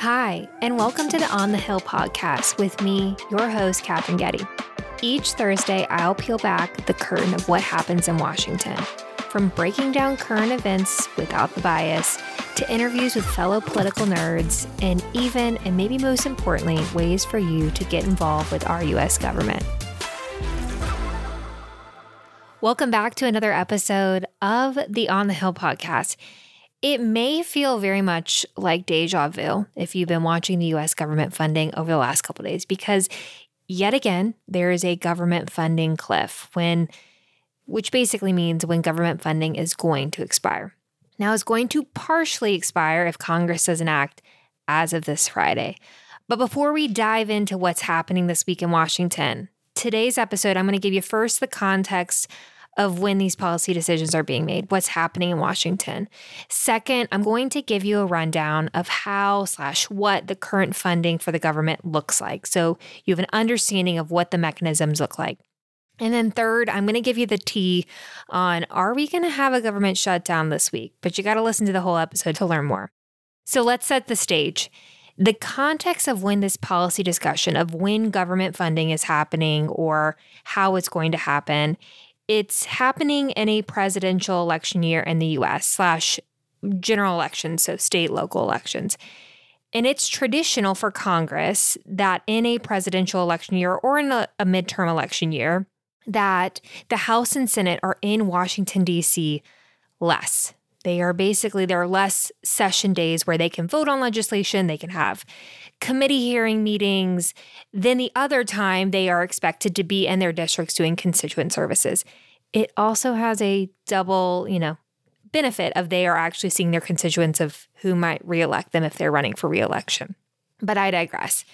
Hi, and welcome to the On the Hill podcast with me, your host, Katherine Getty. Each Thursday, I'll peel back the curtain of what happens in Washington, from breaking down current events without the bias to interviews with fellow political nerds, and even, and maybe most importantly, ways for you to get involved with our U.S. government. Welcome back to another episode of the On the Hill podcast. It may feel very much like deja vu if you've been watching the US government funding over the last couple days, because yet again, there is a government funding cliff when which basically means when government funding is going to expire. Now it's going to partially expire if Congress doesn't act as of this Friday. But before we dive into what's happening this week in Washington, today's episode, I'm going to give you first the context of when these policy decisions are being made, what's happening in Washington. Second, I'm going to give you a rundown of how slash what the current funding for the government looks like. So you have an understanding of what the mechanisms look like. And then third, I'm going to give you the tea on are we going to have a government shutdown this week? But you got to listen to the whole episode to learn more. So let's set the stage. The context of when this policy discussion of when government funding is happening or how it's going to happen it's happening in a presidential election year in the US slash general elections, so state, local elections. And it's traditional for Congress that in a presidential election year or in a, a midterm election year, that the House and Senate are in Washington, D.C. less. They are basically, there are less session days where they can vote on legislation, they can have committee hearing meetings. Then the other time, they are expected to be in their districts doing constituent services. It also has a double, you know, benefit of they are actually seeing their constituents of who might reelect them if they're running for reelection. But I digress.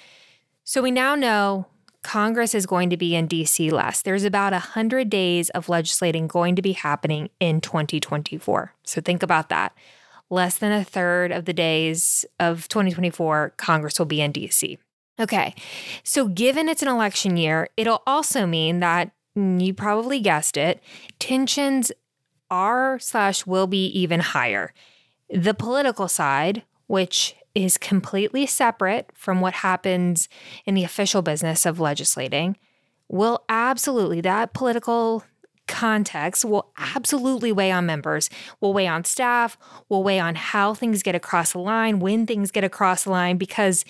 So we now know Congress is going to be in DC less. There's about 100 days of legislating going to be happening in 2024. So think about that. Less than a third of the days of 2024, Congress will be in DC. Okay, so given it's an election year, it'll also mean that mm, you probably guessed it, tensions are slash will be even higher. The political side, which is completely separate from what happens in the official business of legislating, will absolutely, that political context will absolutely weigh on members, will weigh on staff, will weigh on how things get across the line, when things get across the line, because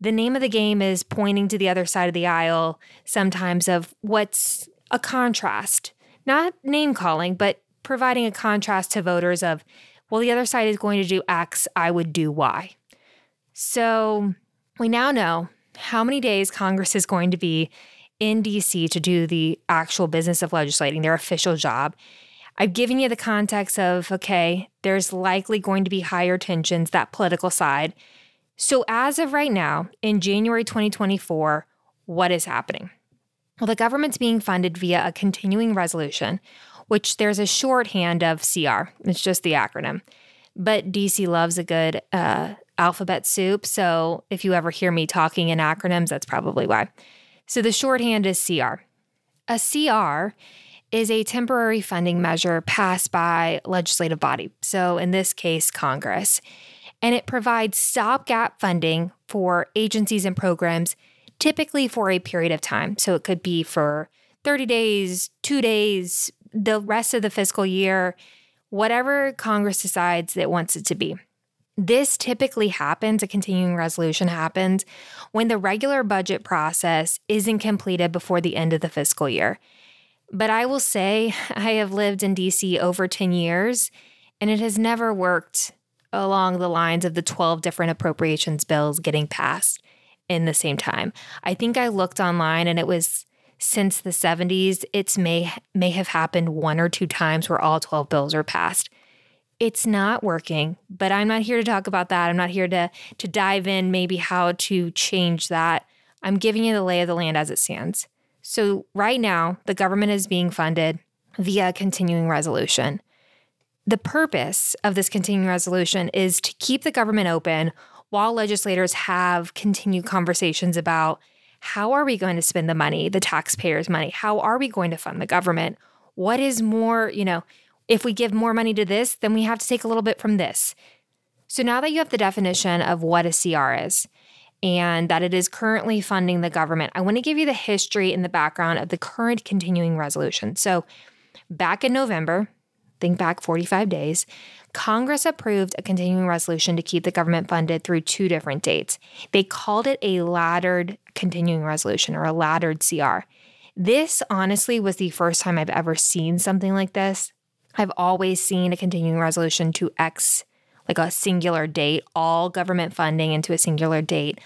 the name of the game is pointing to the other side of the aisle sometimes of what's a contrast, not name calling, but providing a contrast to voters of, well, the other side is going to do X, I would do Y. So we now know how many days Congress is going to be in DC to do the actual business of legislating, their official job. I've given you the context of okay, there's likely going to be higher tensions, that political side. So, as of right now, in January 2024, what is happening? Well, the government's being funded via a continuing resolution, which there's a shorthand of CR. It's just the acronym. But DC loves a good uh, alphabet soup. So if you ever hear me talking in acronyms, that's probably why. So the shorthand is CR. A CR is a temporary funding measure passed by legislative body. So in this case, Congress. And it provides stopgap funding for agencies and programs, typically for a period of time. So it could be for 30 days, two days, the rest of the fiscal year, whatever Congress decides it wants it to be. This typically happens, a continuing resolution happens, when the regular budget process isn't completed before the end of the fiscal year. But I will say, I have lived in DC over 10 years, and it has never worked along the lines of the 12 different appropriations bills getting passed in the same time. I think I looked online and it was since the 70s, it's may may have happened one or two times where all 12 bills are passed it's not working but i'm not here to talk about that. I'm not here to to dive in maybe how to change that. I'm giving you the lay of the land as it stands. So right now the government is being funded via continuing resolution. The purpose of this continuing resolution is to keep the government open while legislators have continued conversations about how are we going to spend the money the taxpayers money? How are we going to fund the government? What is more you know if we give more money to this, then we have to take a little bit from this. So now that you have the definition of what a CR is and that it is currently funding the government, I want to give you the history and the background of the current continuing resolution. So back in November, think back 45 days, Congress approved a continuing resolution to keep the government funded through two different dates. They called it a laddered continuing resolution or a laddered CR. This honestly was the first time I've ever seen something like this. I've always seen a continuing resolution to X, like a singular date, all government funding into a singular date.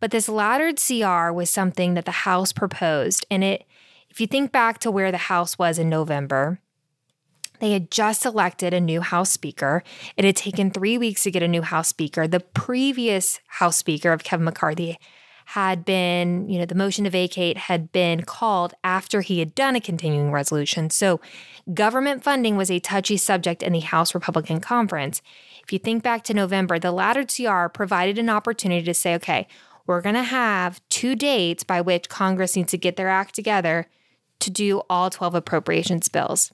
But this laddered CR was something that the House proposed. And it, if you think back to where the House was in November, they had just elected a new House Speaker. It had taken three weeks to get a new House Speaker. The previous House Speaker of Kevin McCarthy had been, you know, the motion to vacate had been called after he had done a continuing resolution. So, government funding was a touchy subject in the House Republican Conference. If you think back to November, the ladder CR provided an opportunity to say, okay, we're going to have two dates by which Congress needs to get their act together to do all 12 appropriations bills.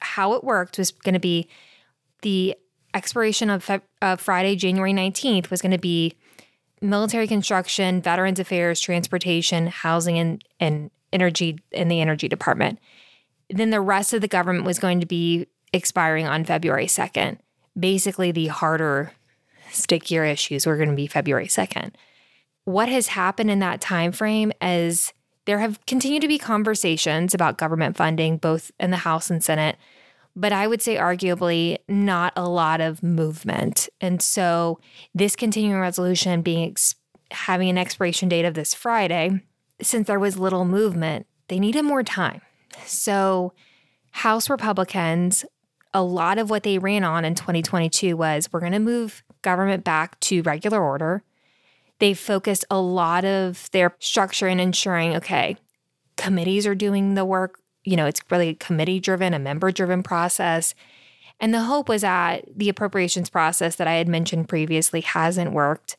How it worked was going to be the expiration of, Fe- of Friday, January 19th, was going to be military construction, veterans affairs, transportation, housing, and, and energy in the energy department. Then the rest of the government was going to be expiring on February 2nd. Basically, the harder, stickier issues were going to be February 2nd. What has happened in that time frame is there have continued to be conversations about government funding, both in the House and Senate, but I would say arguably not a lot of movement. And so this continuing resolution being ex- having an expiration date of this Friday, since there was little movement, they needed more time. So House Republicans, a lot of what they ran on in 2022 was we're going to move government back to regular order. They focused a lot of their structure in ensuring, okay, committees are doing the work you know, it's really committee driven, a member driven process. And the hope was that the appropriations process that I had mentioned previously hasn't worked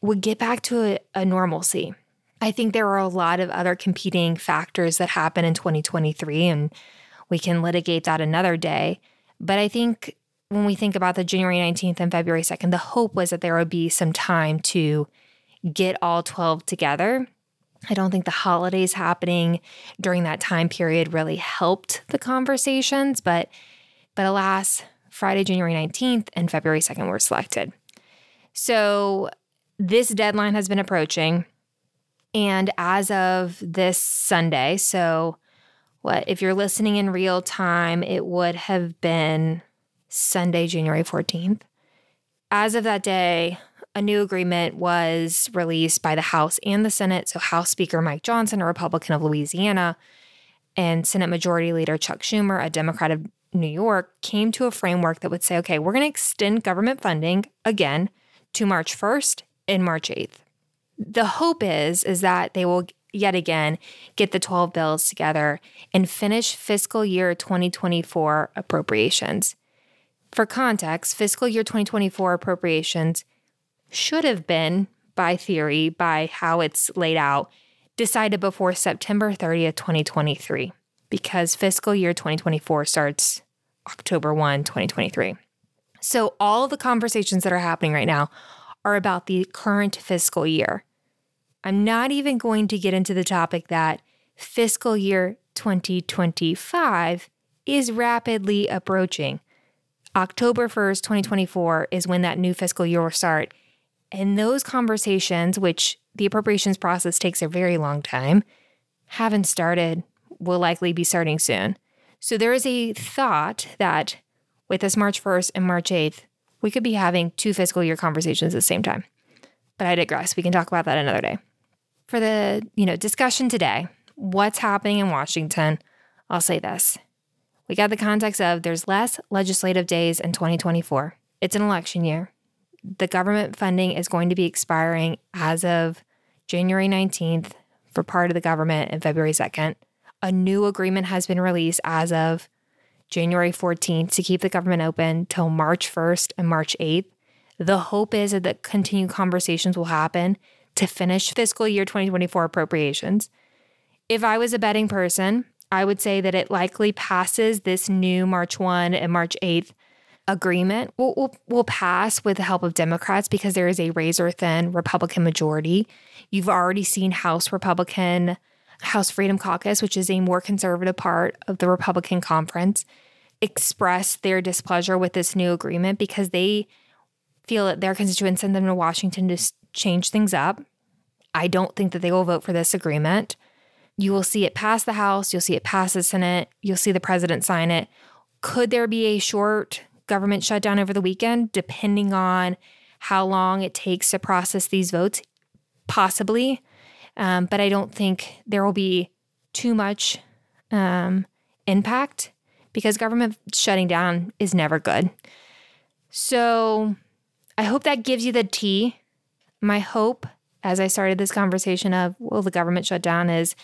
would get back to a, a normalcy. I think there are a lot of other competing factors that happen in 2023, and we can litigate that another day. But I think when we think about the January 19th and February 2nd, the hope was that there would be some time to get all 12 together I don't think the holidays happening during that time period really helped the conversations, but but alas, Friday, January 19th and February 2nd were selected. So this deadline has been approaching. And as of this Sunday, so what if you're listening in real time, it would have been Sunday, January 14th. As of that day, a new agreement was released by the House and the Senate. So, House Speaker Mike Johnson, a Republican of Louisiana, and Senate Majority Leader Chuck Schumer, a Democrat of New York, came to a framework that would say, okay, we're going to extend government funding again to March 1st and March 8th. The hope is is that they will yet again get the 12 bills together and finish fiscal year 2024 appropriations. For context, fiscal year 2024 appropriations should have been, by theory, by how it's laid out, decided before September 30th, 2023, because fiscal year 2024 starts October 1, 2023. So all the conversations that are happening right now are about the current fiscal year. I'm not even going to get into the topic that fiscal year 2025 is rapidly approaching. October 1st, 2024 is when that new fiscal year will start. And those conversations, which the appropriations process takes a very long time, haven't started, will likely be starting soon. So there is a thought that with this March 1st and March 8th, we could be having two fiscal year conversations at the same time. But I digress. We can talk about that another day. For the, you know, discussion today, what's happening in Washington, I'll say this. We got the context of there's less legislative days in 2024. It's an election year the government funding is going to be expiring as of January 19th for part of the government and February 2nd. A new agreement has been released as of January 14th to keep the government open till March 1st and March 8th. The hope is that the continued conversations will happen to finish fiscal year 2024 appropriations. If I was a betting person, I would say that it likely passes this new March 1 and March 8th agreement will, will, will pass with the help of Democrats because there is a razor thin Republican majority. You've already seen House Republican, House Freedom Caucus, which is a more conservative part of the Republican conference, express their displeasure with this new agreement because they feel that their constituents send them to Washington to change things up. I don't think that they will vote for this agreement. You will see it pass the House, you'll see it pass the Senate, you'll see the president sign it. Could there be a short government shutdown over the weekend, depending on how long it takes to process these votes? Possibly. Um, but I don't think there will be too much um, impact because government shutting down is never good. So I hope that gives you the tea. My hope, as I started this conversation of will the government shut down, is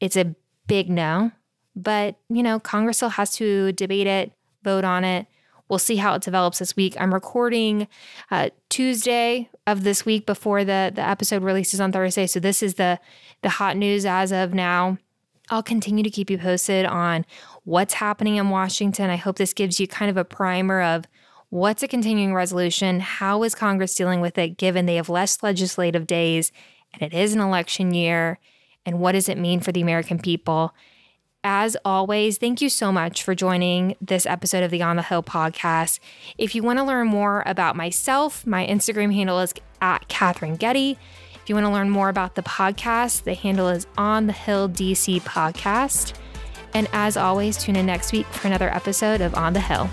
it's a big no. But, you know, Congress still has to debate it, vote on it. We'll see how it develops this week. I'm recording uh, Tuesday of this week before the the episode releases on Thursday. So this is the the hot news as of now. I'll continue to keep you posted on what's happening in Washington. I hope this gives you kind of a primer of what's a continuing resolution, how is Congress dealing with it given they have less legislative days and it is an election year, and what does it mean for the American people? As always, thank you so much for joining this episode of the On the Hill podcast. If you want to learn more about myself, my Instagram handle is at Katherine Getty. If you want to learn more about the podcast, the handle is On the Hill DC Podcast. And as always, tune in next week for another episode of On the Hill.